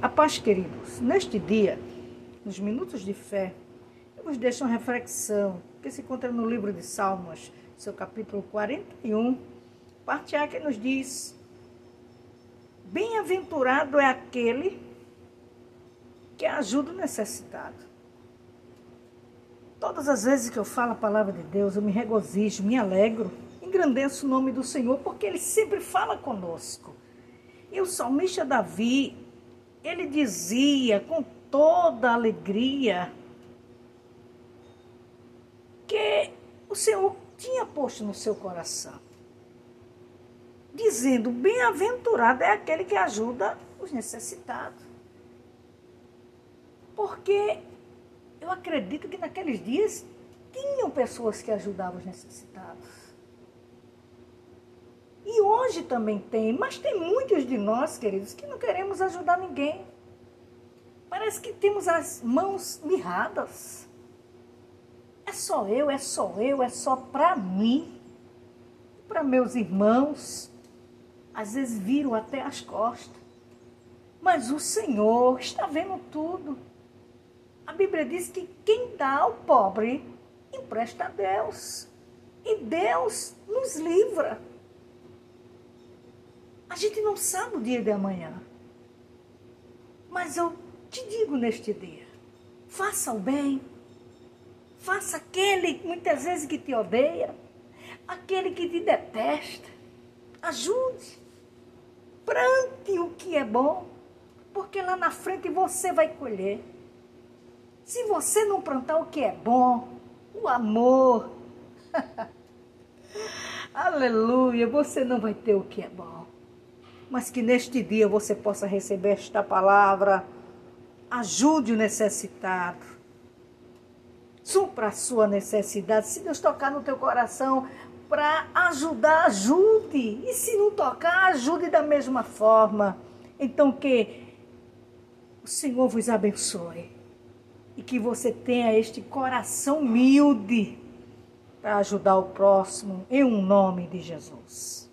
A paz, queridos. Neste dia, nos minutos de fé, eu vos deixo uma reflexão que se encontra no livro de Salmos, seu capítulo 41, parte A que nos diz: Bem-aventurado é aquele que ajuda o necessitado. Todas as vezes que eu falo a palavra de Deus, eu me regozijo, me alegro, engrandeço o nome do Senhor, porque Ele sempre fala conosco. E o salmista Davi, ele dizia com toda alegria que o Senhor tinha posto no seu coração, dizendo: Bem-aventurado é aquele que ajuda os necessitados. Porque eu acredito que naqueles dias tinham pessoas que ajudavam os necessitados. Hoje também tem, mas tem muitos de nós, queridos, que não queremos ajudar ninguém. Parece que temos as mãos mirradas. É só eu, é só eu, é só para mim, para meus irmãos. Às vezes viram até as costas. Mas o Senhor está vendo tudo. A Bíblia diz que quem dá ao pobre empresta a Deus. E Deus nos livra. A gente não sabe o dia de amanhã. Mas eu te digo neste dia: faça o bem. Faça aquele muitas vezes que te odeia, aquele que te detesta. Ajude. Plante o que é bom, porque lá na frente você vai colher. Se você não plantar o que é bom, o amor, aleluia, você não vai ter o que é bom. Mas que neste dia você possa receber esta palavra. Ajude o necessitado. Supra a sua necessidade. Se Deus tocar no teu coração para ajudar, ajude. E se não tocar, ajude da mesma forma. Então que o Senhor vos abençoe e que você tenha este coração humilde para ajudar o próximo, em um nome de Jesus.